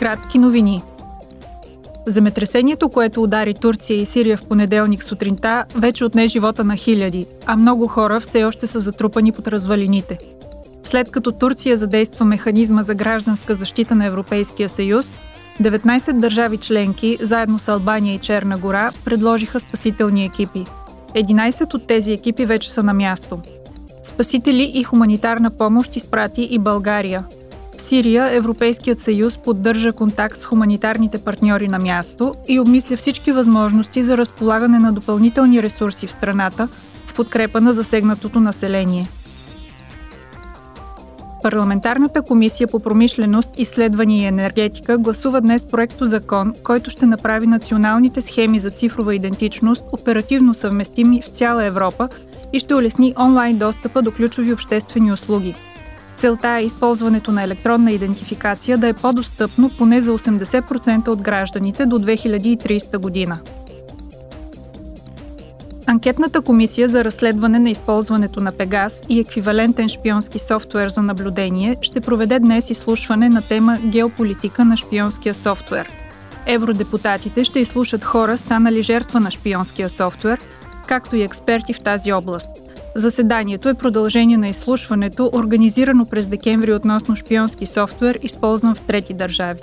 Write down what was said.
Кратки новини. Земетресението, което удари Турция и Сирия в понеделник сутринта, вече отне живота на хиляди, а много хора все още са затрупани под развалините. След като Турция задейства механизма за гражданска защита на Европейския съюз, 19 държави членки, заедно с Албания и Черна гора, предложиха спасителни екипи. 11 от тези екипи вече са на място. Спасители и хуманитарна помощ изпрати и България, в Сирия Европейският съюз поддържа контакт с хуманитарните партньори на място и обмисля всички възможности за разполагане на допълнителни ресурси в страната в подкрепа на засегнатото население. Парламентарната комисия по промишленост, изследвания и енергетика гласува днес проекто закон, който ще направи националните схеми за цифрова идентичност оперативно съвместими в цяла Европа и ще улесни онлайн достъпа до ключови обществени услуги – Целта е използването на електронна идентификация да е по-достъпно поне за 80% от гражданите до 2030 година. Анкетната комисия за разследване на използването на Пегас и еквивалентен шпионски софтуер за наблюдение ще проведе днес изслушване на тема Геополитика на шпионския софтуер. Евродепутатите ще изслушат хора, станали жертва на шпионския софтуер, както и експерти в тази област – Заседанието е продължение на изслушването, организирано през декември относно шпионски софтуер, използван в трети държави.